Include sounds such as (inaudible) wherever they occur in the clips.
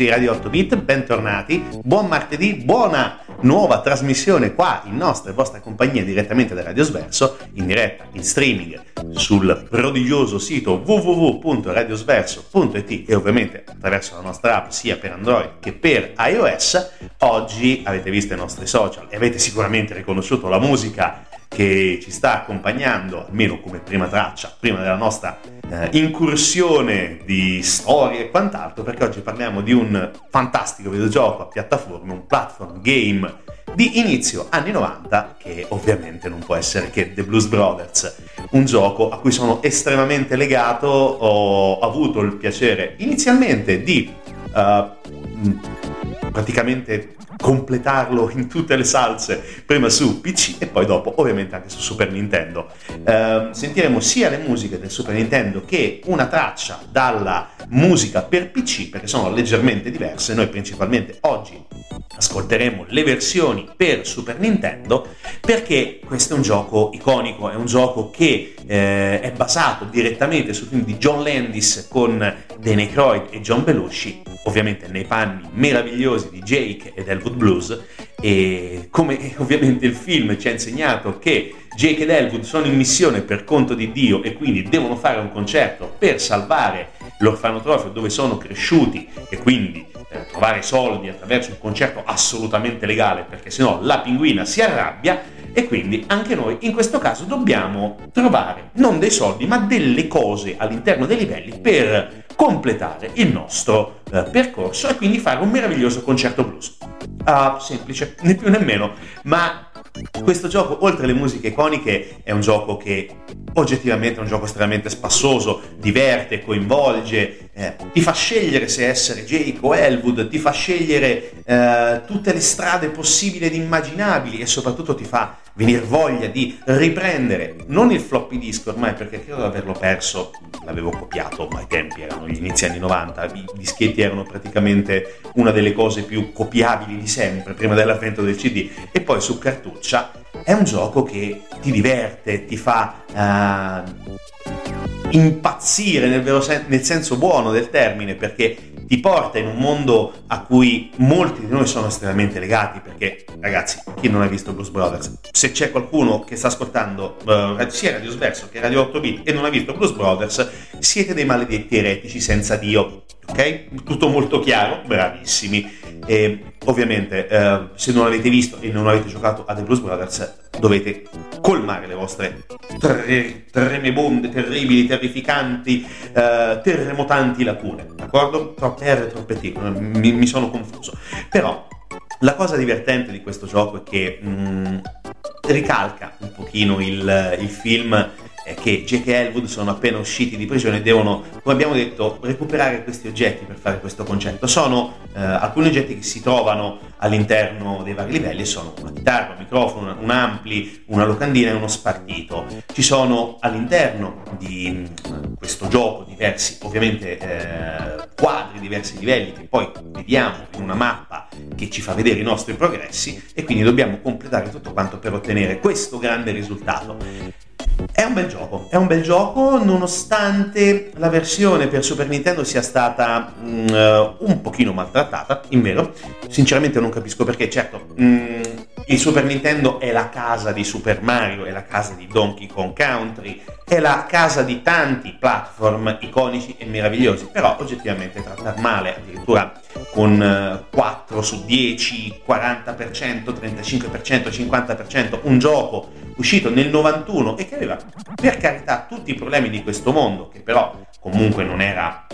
Amici di Radio 8 Bit, bentornati, buon martedì, buona nuova trasmissione qua in nostra e vostra compagnia direttamente da Radio Sverso, in diretta, in streaming sul prodigioso sito www.radiosverso.it e ovviamente attraverso la nostra app sia per Android che per iOS. Oggi avete visto i nostri social e avete sicuramente riconosciuto la musica che ci sta accompagnando, almeno come prima traccia, prima della nostra eh, incursione di storie e quant'altro, perché oggi parliamo di un fantastico videogioco a piattaforma, un platform game di inizio anni 90, che ovviamente non può essere che The Blues Brothers, un gioco a cui sono estremamente legato, ho avuto il piacere inizialmente di uh, praticamente completarlo in tutte le salse, prima su PC e poi dopo ovviamente anche su Super Nintendo. Eh, sentiremo sia le musiche del Super Nintendo che una traccia dalla musica per PC perché sono leggermente diverse. Noi principalmente oggi ascolteremo le versioni per Super Nintendo perché questo è un gioco iconico, è un gioco che eh, è basato direttamente sul film di John Landis con Danny Croyd e John Belushi, ovviamente nei panni meravigliosi di Jake ed Elwood Blues. E come ovviamente il film ci ha insegnato che Jake ed Elwood sono in missione per conto di Dio e quindi devono fare un concerto per salvare l'orfanotrofio dove sono cresciuti e quindi eh, trovare soldi attraverso un concerto assolutamente legale perché sennò la pinguina si arrabbia e quindi anche noi in questo caso dobbiamo trovare non dei soldi ma delle cose all'interno dei livelli per completare il nostro eh, percorso e quindi fare un meraviglioso concerto blues. Uh, semplice, né più né meno, ma questo gioco, oltre alle musiche iconiche, è un gioco che oggettivamente è un gioco estremamente spassoso, diverte, coinvolge, eh, ti fa scegliere se essere Jake o Elwood, ti fa scegliere eh, tutte le strade possibili ed immaginabili e soprattutto ti fa venire voglia di riprendere non il floppy disk ormai perché credo di averlo perso, l'avevo copiato, ma ai tempi erano gli inizi anni 90, i dischetti erano praticamente una delle cose più copiabili di sempre prima dell'avvento del CD e poi su cartuccia è un gioco che ti diverte, ti fa uh, impazzire nel, sen- nel senso buono del termine perché ti porta in un mondo a cui molti di noi sono estremamente legati perché ragazzi chi non ha visto Blues Brothers? Se c'è qualcuno che sta ascoltando uh, sia Radio Sverso che Radio 8 bit e non ha visto Blues Brothers siete dei maledetti eretici senza Dio ok? Tutto molto chiaro, bravissimi. E ovviamente, eh, se non l'avete visto e non avete giocato a The Blues Brothers, dovete colmare le vostre tre, tremebonde, terribili, terrificanti, eh, terremotanti lacune. D'accordo? Troppe R, troppe T, mi, mi, sono confuso. Però la cosa divertente di questo gioco è che mh, mm, ricalca un pochino il, il film che Jake e Elwood sono appena usciti di prigione e devono, come abbiamo detto, recuperare questi oggetti per fare questo concetto. Sono eh, alcuni oggetti che si trovano all'interno dei vari livelli, sono una chitarra, un microfono, un ampli, una locandina e uno spartito. Ci sono all'interno di uh, questo gioco diversi, ovviamente, eh, quadri, diversi livelli che poi vediamo in una mappa che ci fa vedere i nostri progressi e quindi dobbiamo completare tutto quanto per ottenere questo grande risultato. È un bel gioco, è un bel gioco nonostante la versione per Super Nintendo sia stata mm, uh, un pochino maltrattata, in vero, sinceramente non capisco perché, certo, mm, il Super Nintendo è la casa di Super Mario, è la casa di Donkey Kong Country, è la casa di tanti platform iconici e meravigliosi, però oggettivamente trattare male addirittura con 4 eh, su 10, 40%, 35%, 50%, un gioco uscito nel 91 e che aveva per carità tutti i problemi di questo mondo, che però comunque non, era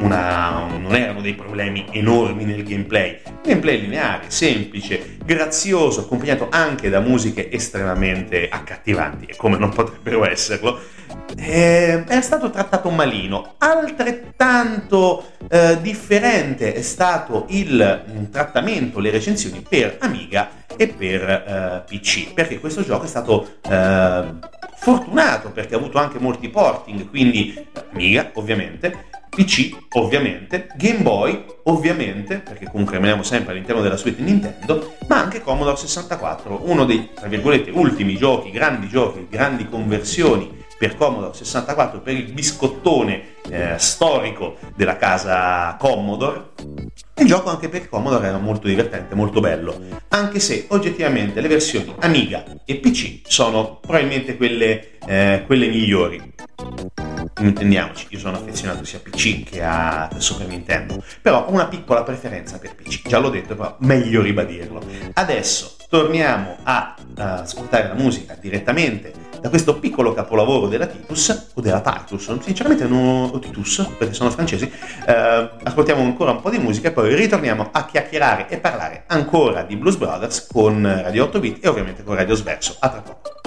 una, non erano dei problemi enormi nel gameplay. Gameplay lineare, semplice, grazioso, accompagnato anche da musiche estremamente accattivanti, e come non potrebbero esserlo, eh, è stato trattato malino. Altrettanto eh, differente è stato il mm, trattamento, le recensioni per Amiga e per eh, PC, perché questo gioco è stato eh, fortunato perché ha avuto anche molti porting, quindi Amiga ovviamente, PC ovviamente, Game Boy ovviamente, perché comunque rimaniamo sempre all'interno della suite Nintendo, ma anche Commodore 64, uno dei, tra virgolette, ultimi giochi, grandi giochi, grandi conversioni per Commodore 64, per il biscottone eh, storico della casa Commodore. il gioco anche per Commodore era molto divertente, molto bello, anche se oggettivamente le versioni Amiga e PC sono probabilmente quelle, eh, quelle migliori. Intendiamoci, io sono affezionato sia a PC che a Super Nintendo, però ho una piccola preferenza per PC, già l'ho detto, però meglio ribadirlo. Adesso torniamo a uh, ascoltare la musica direttamente da questo piccolo capolavoro della Titus, o della Titus, sinceramente non ho Titus, perché sono francesi, uh, ascoltiamo ancora un po' di musica e poi ritorniamo a chiacchierare e parlare ancora di Blues Brothers con Radio 8 Bit e ovviamente con Radio Sverso. A tra poco.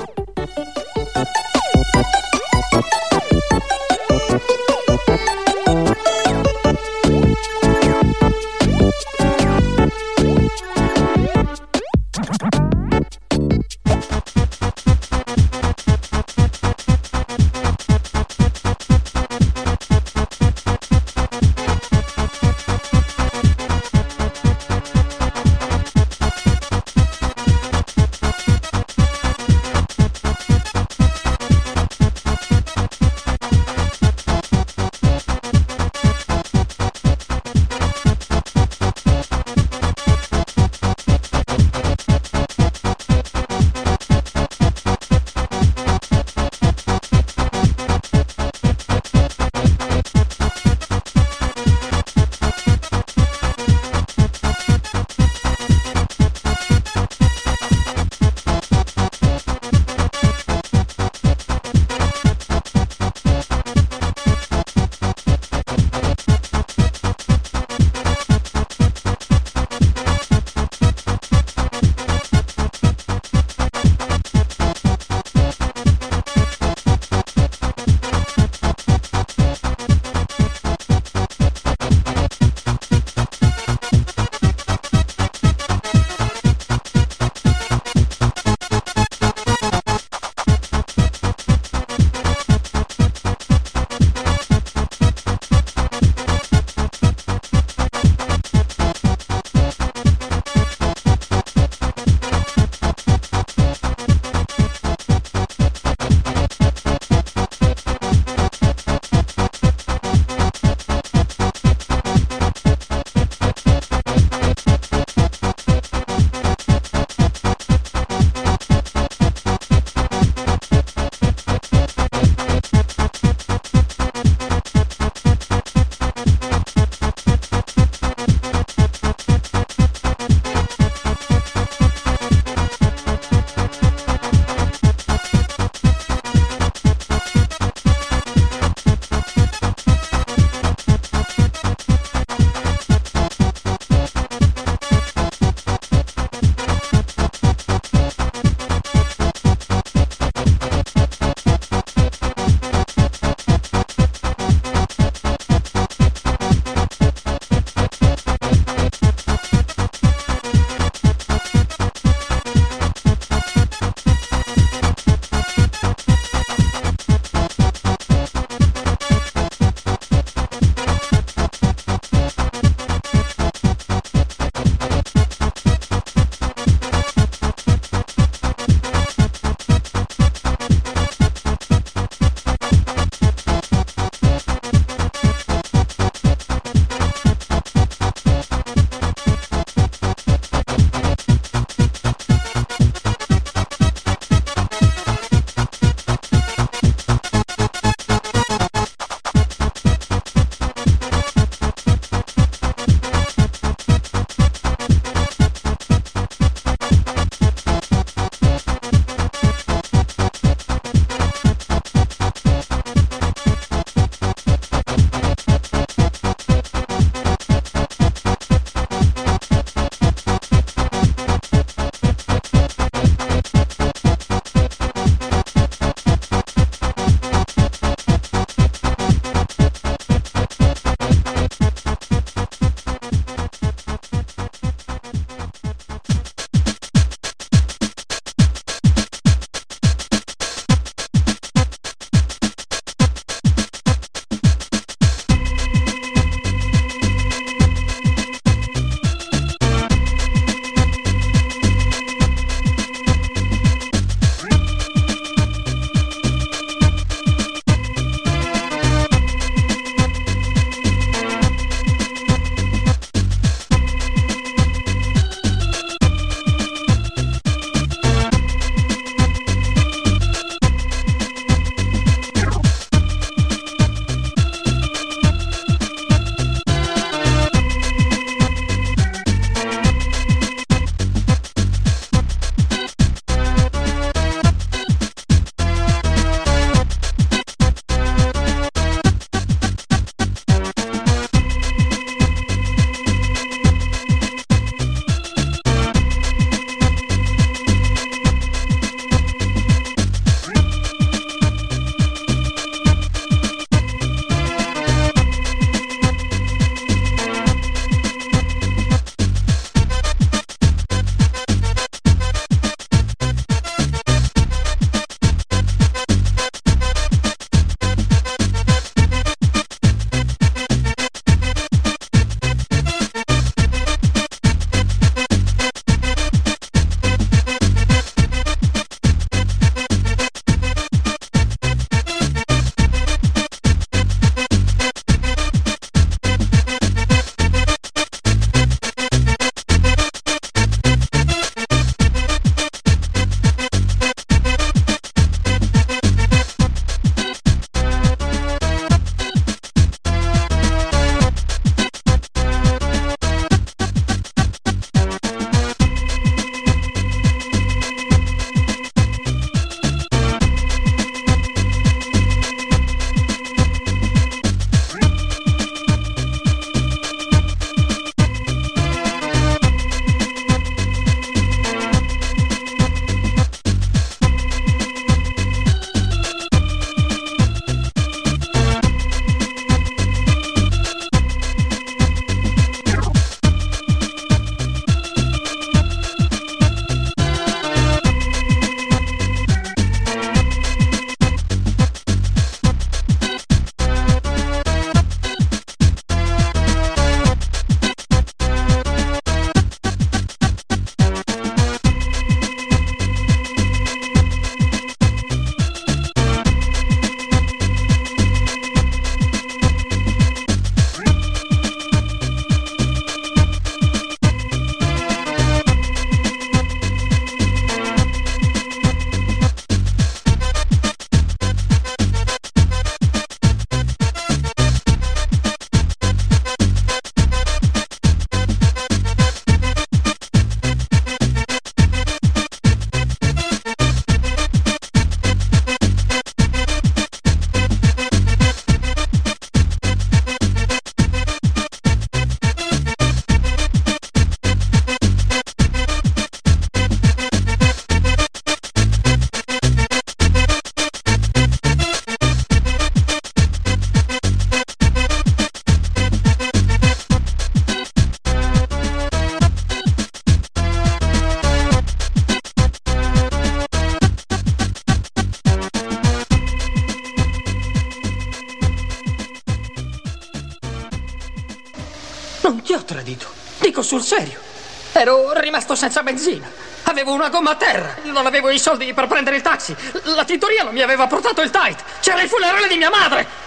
Rimasto senza benzina. Avevo una gomma a terra. Non avevo i soldi per prendere il taxi. La tintoria non mi aveva portato il tight. C'era il funerale di mia madre.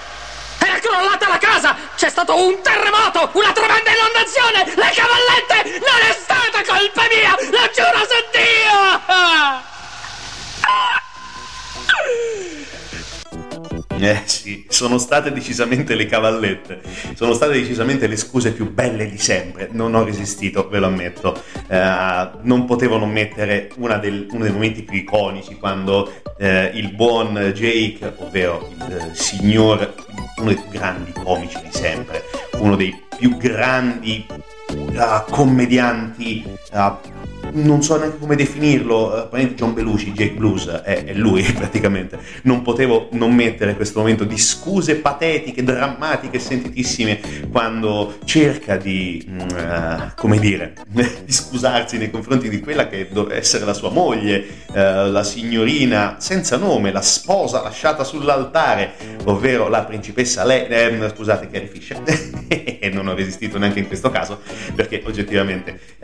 Era crollata la casa! C'è stato un terremoto! Una tremenda inondazione! Le cavallette! Non è stata colpa mia! Lo giuro su Dio! Eh sì, sono state decisamente le cavallette, sono state decisamente le scuse più belle di sempre, non ho resistito, ve lo ammetto, eh, non potevo non mettere del, uno dei momenti più iconici quando eh, il buon Jake, ovvero il eh, signor, uno dei più grandi comici di sempre, uno dei più grandi uh, commedianti uh, non so neanche come definirlo, uh, John Belushi, Jake Blues, è, è, lui (laughs) praticamente. Non potevo non mettere questo momento di scuse patetiche, drammatiche, sentitissime quando cerca di, uh, come dire, (laughs) di scusarsi nei confronti di quella che doveva essere la sua moglie, uh, la signorina senza nome, la sposa lasciata sull'altare, ovvero la principessa lei, eh, scusate, Carrie Fisher, (laughs) e non ho resistito neanche in questo caso, perché oggettivamente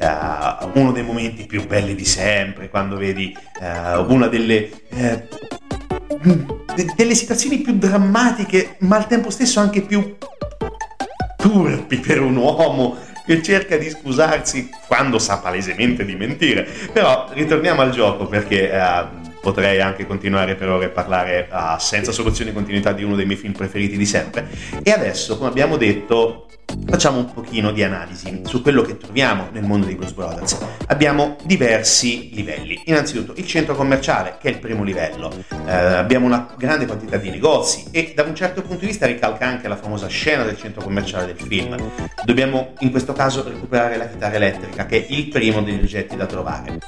uno dei momenti momenti più belli di sempre, quando vedi uh, una delle... Uh, delle situazioni più drammatiche, ma al tempo stesso anche più turpi per un uomo che cerca di scusarsi quando sa palesemente di mentire. Però ritorniamo al gioco perché uh, potrei anche continuare per ore a parlare uh, senza soluzione di continuità di uno dei miei film preferiti di sempre. E adesso, come abbiamo detto, facciamo un pochino di analisi su quello che troviamo nel mondo dei Blues Brothers. Abbiamo diversi livelli. Innanzitutto il centro commerciale, che è il primo livello. Eh, abbiamo una grande quantità di negozi e da un certo punto di vista ricalca anche la famosa scena del centro commerciale del film. Dobbiamo in questo caso recuperare la chitarra elettrica, che è il primo degli oggetti da trovare.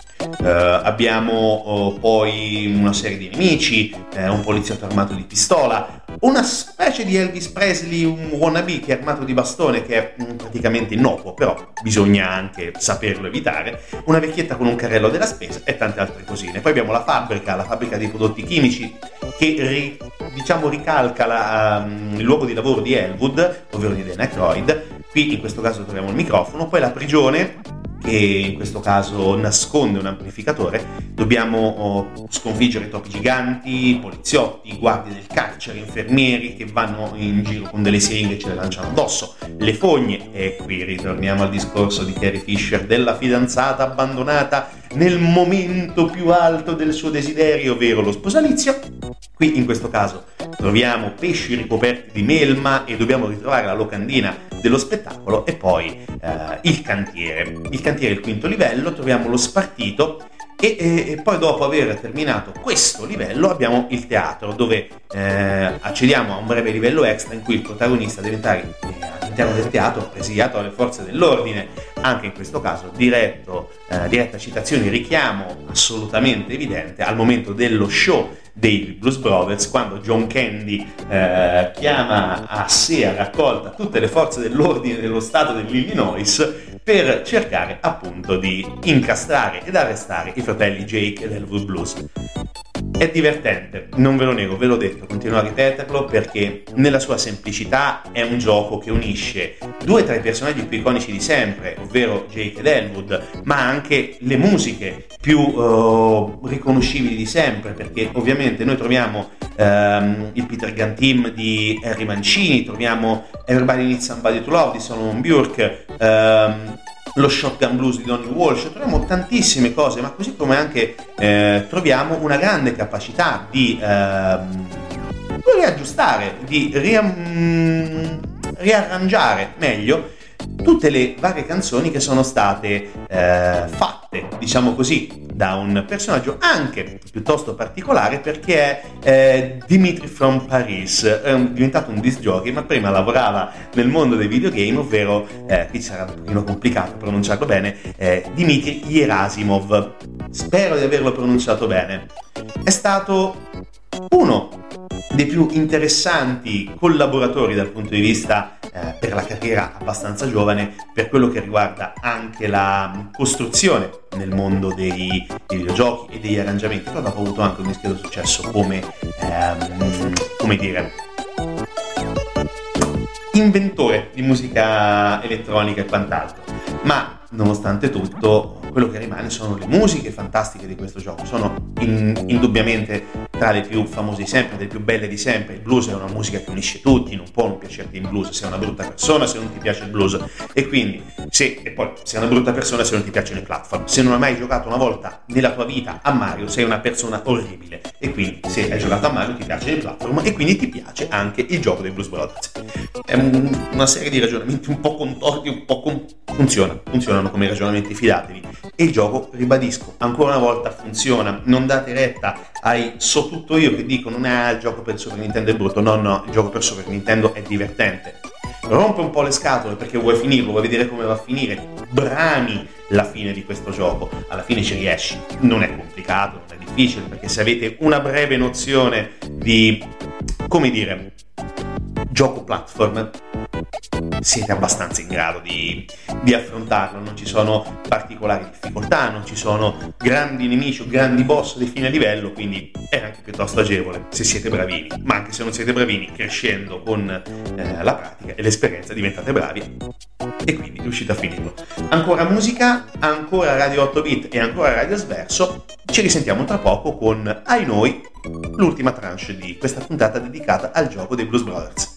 Eh, abbiamo oh, poi una serie di nemici, eh, un poliziotto armato di pistola, una specie di Elvis Presley, un wannabe che è armato di bastone, che è mm, praticamente innocuo, però bisogna anche saperlo evitare, una vecchietta con un carrello della spesa e tante altre cosine. Poi abbiamo la fabbrica, la fabbrica dei prodotti chimici, che ri, diciamo ricalca la, um, il luogo di lavoro di Elwood, ovvero di Dan Aykroyd. Qui in questo caso troviamo il microfono, poi la prigione che in questo caso nasconde un amplificatore, dobbiamo oh, sconfiggere topi giganti, poliziotti, guardie del carcere, infermieri che vanno in giro con delle siringhe e ce le lanciano addosso, le fogne, e qui ritorniamo al discorso di Carrie Fisher della fidanzata abbandonata nel momento più alto del suo desiderio, ovvero lo sposalizio. Qui in questo caso troviamo pesci ricoperti di melma e dobbiamo ritrovare la locandina dello spettacolo e poi eh, il cantiere. Il cantiere è il quinto livello, troviamo lo spartito e, e, e, poi dopo aver terminato questo livello abbiamo il teatro dove eh, accediamo a un breve livello extra in cui il protagonista deve entrare eh, all'interno del teatro presidiato dalle forze dell'ordine, anche in questo caso diretto, eh, diretta citazione, richiamo assolutamente evidente al momento dello show dei Blues Brothers quando John Candy eh, chiama a sé a raccolta tutte le forze dell'ordine dello stato dell'Illinois per cercare appunto di incastrare ed arrestare i fratelli Jake e Elwood Blues. È divertente, non ve lo nego, ve l'ho detto, continuo a ripeterlo perché nella sua semplicità è un gioco che unisce due tra i personaggi più iconici di sempre, ovvero Jake ed Elwood, ma anche le musiche più uh, riconoscibili di sempre, perché ovviamente noi troviamo um, il Peter Gunn Team di Harry Mancini, troviamo Everybody Needs Somebody to Love di Solomon Burke, um, lo shotgun blues di Donny Walsh, troviamo tantissime cose, ma così come anche eh, troviamo una grande capacità di eh, riaggiustare, di ria- riarrangiare meglio tutte le varie canzoni che sono state eh, fatte, diciamo così, da un personaggio anche piuttosto particolare perché è eh, Dimitri from Paris, è diventato un disc jockey, ma prima lavorava nel mondo dei videogame, ovvero, eh, qui sarà un pochino complicato pronunciarlo bene, eh, Dimitri Gerasimov. Spero di averlo pronunciato bene. È stato uno dei più interessanti collaboratori dal punto di vista eh, per la carriera abbastanza giovane per quello che riguarda anche la costruzione nel mondo dei, dei videogiochi e degli arrangiamenti, dopo ha avuto anche un discreto successo come, ehm, come dire, inventore di musica elettronica e quant'altro. Ma nonostante tutto, quello che rimane sono le musiche fantastiche di questo gioco. Sono in, indubbiamente tra le più famose di sempre, le più belle di sempre. Il blues è una musica che unisce tutti, non può non piacerti il blues, sei una brutta persona se non ti piace il blues. E quindi, se, e poi, sei una brutta persona se non ti piacciono i platform. Se non hai mai giocato una volta nella tua vita a Mario, sei una persona orribile. E quindi, se hai giocato a Mario, ti piace il platform e quindi ti piace anche il gioco dei Blues Brothers. È un, una serie di ragionamenti un po' contorti, un po' con... funziona, funzionano come ragionamenti fidatevi. E il gioco, ribadisco, ancora una volta funziona. Non date retta ai tutto io che dicono ah, il gioco per Super Nintendo è brutto. No, no, il gioco per Super Nintendo è divertente. Rompe un po' le scatole perché vuoi finirlo, vuoi vedere come va a finire. Brami la fine di questo gioco. Alla fine ci riesci. Non è complicato, non è difficile, perché se avete una breve nozione di, come dire, gioco platform, siete abbastanza in grado di, di, affrontarlo, non ci sono particolari difficoltà, non ci sono grandi nemici o grandi boss di fine livello, quindi è anche piuttosto agevole se siete bravini, ma anche se non siete bravini, crescendo con eh, la pratica e l'esperienza diventate bravi e quindi riuscite a finirlo. Ancora musica, ancora Radio 8 bit e ancora Radio Sverso, ci risentiamo tra poco con, ai noi, l'ultima tranche di questa puntata dedicata al gioco dei Blues Brothers.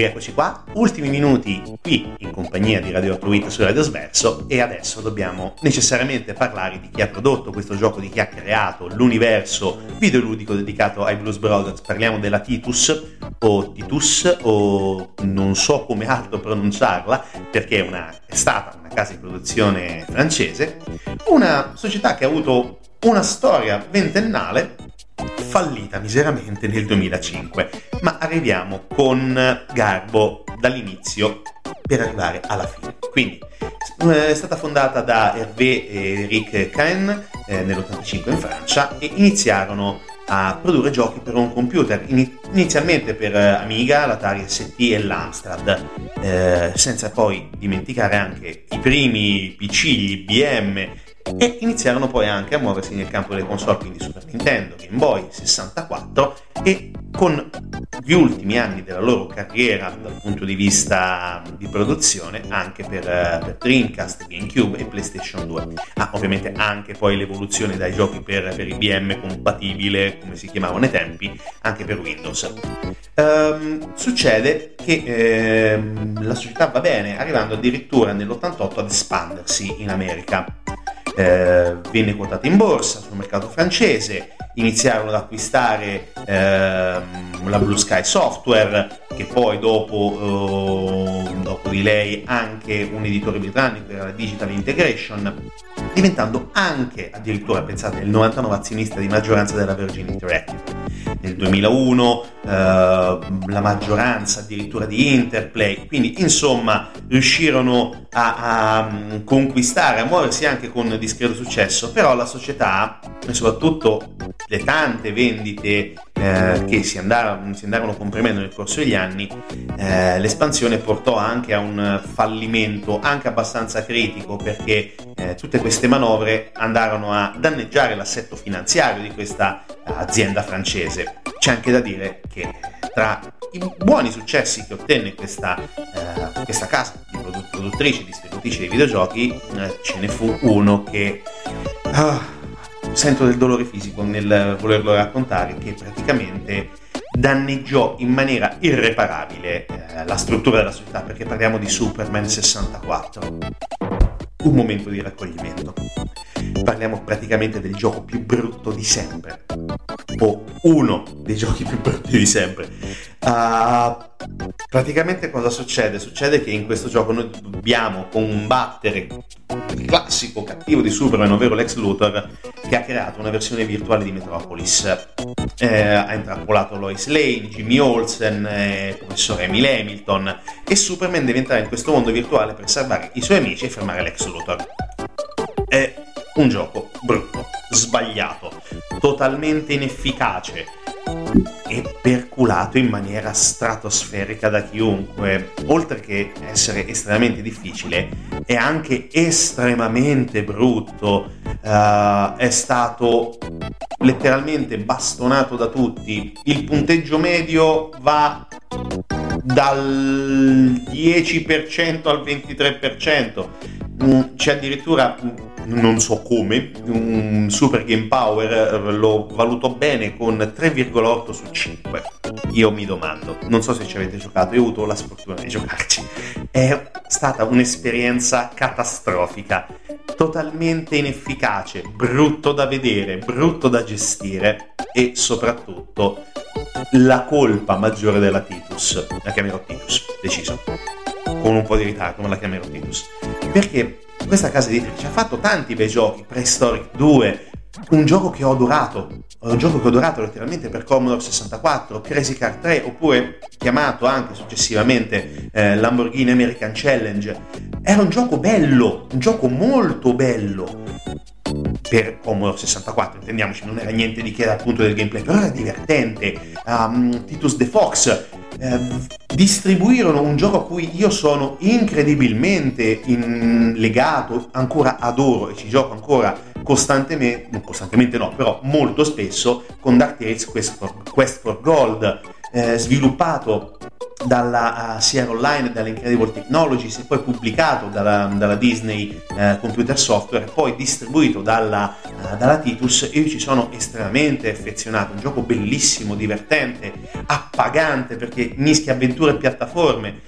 Rieccoci qua, ultimi minuti qui in compagnia di Radio 8 su Radio Sverso e adesso dobbiamo necessariamente parlare di chi ha prodotto questo gioco, di chi ha creato l'universo videoludico dedicato ai Blues Brothers. Parliamo della Titus o Titus o non so come altro pronunciarla perché è, una, è stata una casa di produzione francese, una società che ha avuto una storia ventennale fallita miseramente nel 2005, ma arriviamo con garbo dall'inizio per arrivare alla fine. Quindi eh, è stata fondata da Hervé e Eric Cahen eh, nell'85 in Francia e iniziarono a produrre giochi per un computer, inizialmente per Amiga, l'Atari ST e l'Amstrad, eh, senza poi dimenticare anche i primi PC, gli IBM e iniziarono poi anche a muoversi nel campo delle console, quindi Super Nintendo, Game Boy, 64 e con gli ultimi anni della loro carriera dal punto di vista di produzione anche per, per Dreamcast, GameCube e PlayStation 2. Ah, ovviamente anche poi l'evoluzione dai giochi per, per IBM compatibile, come si chiamavano ai tempi, anche per Windows. Um, succede che um, la società va bene, arrivando addirittura nell'88 ad espandersi in America eh, venne quotata in borsa sul mercato francese, iniziarono ad acquistare ehm, la Blue Sky Software, che poi dopo, eh, dopo di lei anche un editore britannico era la Digital Integration, diventando anche addirittura, pensate, il 99 azionista di maggioranza della Virgin Interactive. Nel 2001 eh, la maggioranza addirittura di Interplay, quindi insomma riuscirono a, a mm, conquistare, a muoversi anche con discreto successo, però la società soprattutto le tante vendite eh, che si andarono, si andarono, comprimendo nel corso degli anni, eh, l'espansione portò anche a un fallimento anche abbastanza critico perché eh, tutte queste manovre andarono a danneggiare l'assetto finanziario di questa azienda francese. C'è anche da dire che tra i buoni successi che ottenne questa, eh, questa casa di produttrici e distributrici dei videogiochi, eh, ce ne fu uno che... Oh, sento del dolore fisico nel volerlo raccontare, che praticamente danneggiò in maniera irreparabile eh, la struttura della società, perché parliamo di Superman 64. Un momento di raccoglimento. Parliamo praticamente del gioco più brutto di sempre, o uno dei giochi più brutti di sempre. Uh, praticamente cosa succede? Succede che in questo gioco noi dobbiamo combattere il classico cattivo di Superman, ovvero Lex Luthor, che ha creato una versione virtuale di Metropolis. Eh, ha intrappolato Lois Lane, Jimmy Olsen, eh, professore Emil Hamilton e Superman deve entrare in questo mondo virtuale per salvare i suoi amici e fermare Lex Luthor. È un gioco brutto, sbagliato, totalmente inefficace e perculato in maniera stratosferica da chiunque. Oltre che essere estremamente difficile, è anche estremamente brutto. Uh, è stato letteralmente bastonato da tutti. Il punteggio medio va dal 10% al 23%. Mm, c'è addirittura non so come, un Super Game Power eh, lo valuto bene con 3,8 su 5. Io mi domando, non so se ci avete giocato, io ho avuto la sfortuna di giocarci. È stata un'esperienza catastrofica, totalmente inefficace, brutto da vedere, brutto da gestire e soprattutto la colpa maggiore della Titus, la chiamerò Titus, deciso, con un po' di ritardo, ma la chiamerò Titus, perché questa casa editrice ha fatto tanti bei giochi, Prehistoric 2, un gioco che ho adorato, un gioco che ho adorato letteralmente per Commodore 64, Crazy Car 3, oppure chiamato anche successivamente eh, Lamborghini American Challenge. Era un gioco bello, un gioco molto bello per Commodore 64, intendiamoci, non era niente di che dal punto del gameplay, però era divertente. Um, Titus the Fox eh, distribuirono un gioco a cui io sono incredibilmente in, legato, ancora adoro e ci gioco ancora costantemente, non costantemente no, però molto spesso con DuckTales Quest for, Quest for Gold, eh, sviluppato dalla uh, Sierra Online, dalla Incredible Technologies e poi pubblicato dalla, dalla Disney uh, Computer Software e poi distribuito dalla, uh, dalla, Titus, io ci sono estremamente affezionato, un gioco bellissimo, divertente, appagante perché mischia avventure e piattaforme.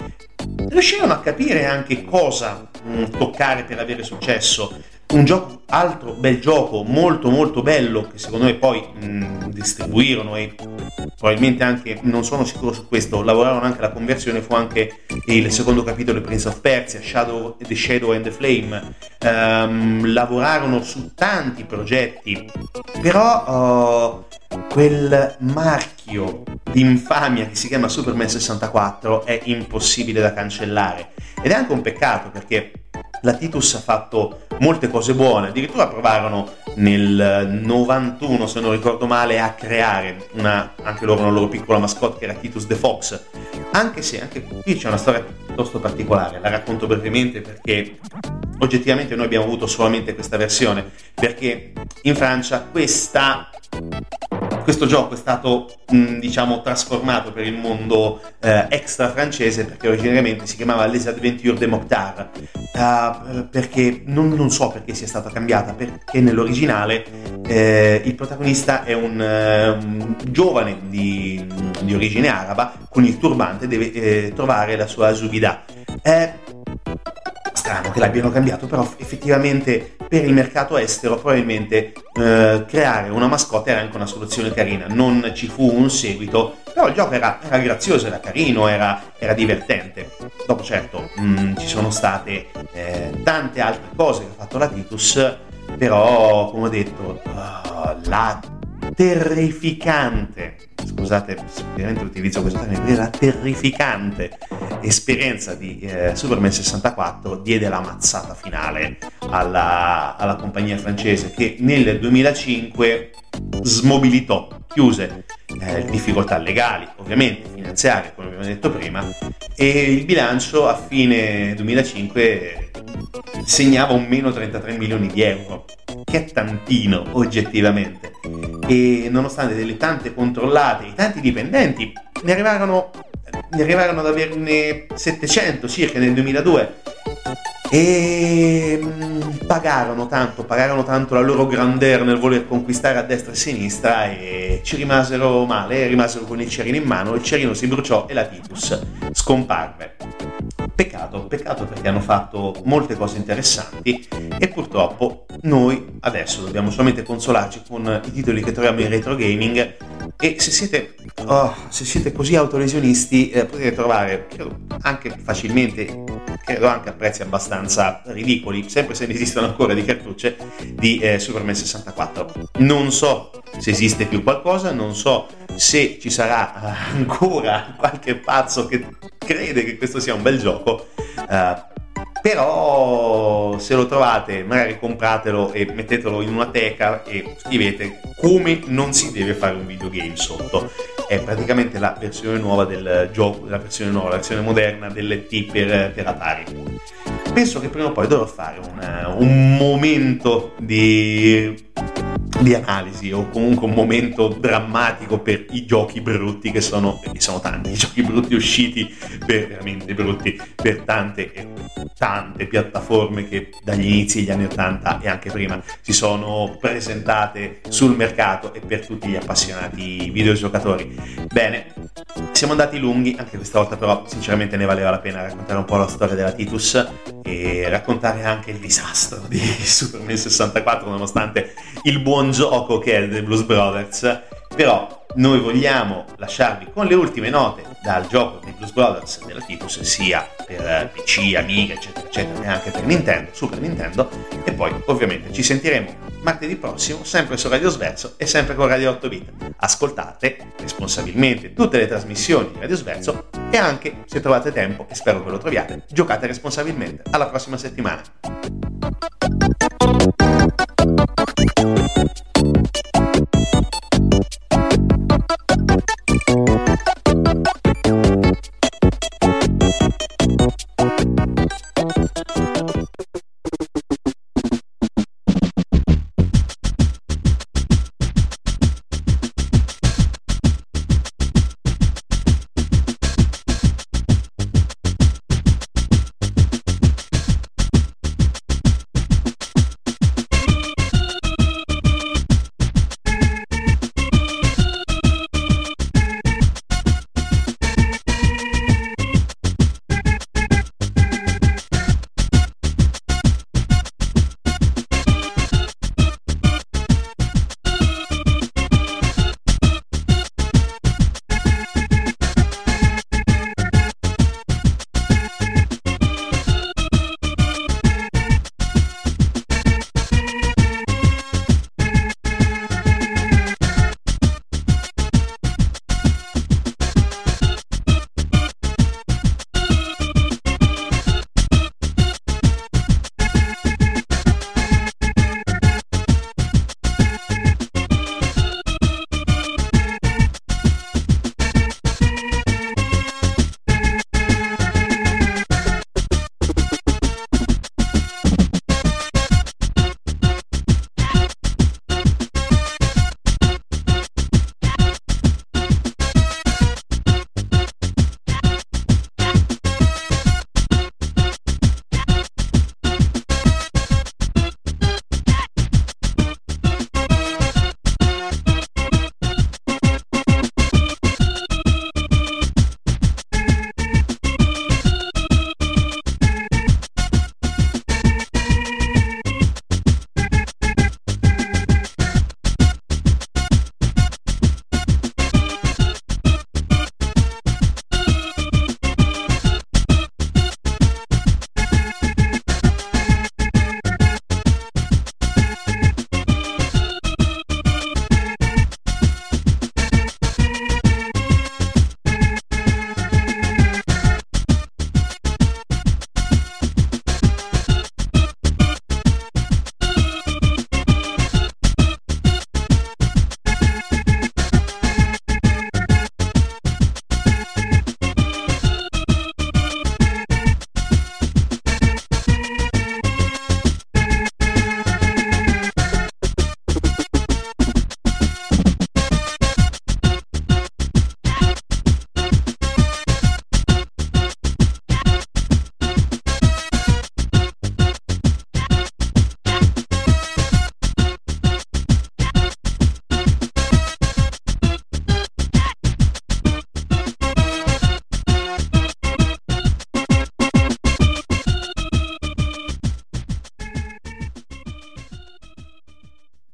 Riuscirono a capire anche cosa mh, mm, toccare per avere successo un gioco, altro bel gioco, molto molto bello, che secondo me poi mh, distribuirono e probabilmente anche, non sono sicuro su questo, lavorarono anche alla conversione, fu anche il secondo capitolo di Prince of Persia, Shadow, The Shadow and the Flame, um, lavorarono su tanti progetti, però uh, quel marchio di infamia che si chiama Superman 64 è impossibile da cancellare. Ed è anche un peccato perché la Titus ha fatto molte cose buone, addirittura provarono nel 91, se non ricordo male, a creare una, anche loro una loro piccola mascotte che era Titus the Fox, anche se anche qui c'è una storia piuttosto particolare, la racconto brevemente perché oggettivamente noi abbiamo avuto solamente questa versione, perché in Francia questa questo gioco è stato mh, diciamo trasformato per il mondo eh, extra francese perché originariamente si chiamava Les Adventures de Mokhtar uh, perché non, non, so perché sia stata cambiata perché nell'originale eh, il protagonista è un, uh, un giovane di, di, origine araba con il turbante deve eh, trovare la sua Zubida eh, strano che l'abbiano cambiato, però effettivamente per il mercato estero probabilmente eh, creare una mascotte era anche una soluzione carina. Non ci fu un seguito, però il gioco era, era grazioso, era carino, era, era divertente. Dopo certo mh, mm, ci sono state eh, tante altre cose che ha fatto la Titus, però come ho detto uh, la terrificante, scusate, ovviamente utilizzo questo termine, la terrificante esperienza di eh, Superman 64 diede la mazzata finale alla, alla compagnia francese che nel 2005 smobilitò, chiuse eh, difficoltà legali, ovviamente finanziarie, come abbiamo detto prima, e il bilancio a fine 2005 segnava un meno 33 milioni di euro, che è tantino oggettivamente. E nonostante delle tante controllate, i tanti dipendenti ne arrivarono, ne arrivarono ad averne 700 circa nel 2002 e mm, pagarono tanto, pagarono tanto la loro grandeur nel voler conquistare a destra e a sinistra e ci rimasero male, rimasero con il cerino in mano, il cerino si bruciò e la Titus scomparve. Peccato, peccato perché hanno fatto molte cose interessanti e purtroppo noi adesso dobbiamo solamente consolarci con i titoli che troviamo in retro gaming e se siete, oh, se siete così autolesionisti eh, potete trovare credo, anche facilmente, credo anche a prezzi abbastanza ridicoli, sempre se ne esistono ancora di cartucce, di eh, Superman 64. Non so se esiste più qualcosa, non so se ci sarà uh, ancora qualche pazzo che crede che questo sia un bel gioco. Uh, però se lo trovate magari compratelo e mettetelo in una teca e scrivete come non si deve fare un videogame sotto è praticamente la versione nuova del gioco la versione nuova la versione moderna dell'ET per, per Atari penso che prima o poi dovrò fare una, un momento di di analisi o comunque un momento drammatico per i giochi brutti che sono, che sono tanti, i (laughs) giochi brutti usciti per, veramente brutti per tante e tante piattaforme che dagli inizi degli anni 80 e anche prima si sono presentate sul mercato e per tutti gli appassionati videogiocatori. Bene, siamo andati lunghi, anche questa volta però sinceramente ne valeva la pena raccontare un po' la storia della Titus e raccontare anche il disastro di (laughs) Superman 64 nonostante il buon gioco che è The Blues Brothers, però noi vogliamo lasciarvi con le ultime note dal gioco dei Blues Brothers della Titus, sia per eh, PC, Amiga, eccetera, eccetera, e anche per Nintendo, Super Nintendo. E poi, ovviamente, ci sentiremo martedì prossimo, sempre su Radio Sverso e sempre con Radio 8 Bit. Ascoltate responsabilmente tutte le trasmissioni di Radio Sverso e anche, se trovate tempo, e spero che lo troviate, giocate responsabilmente. Alla prossima settimana. Thank you.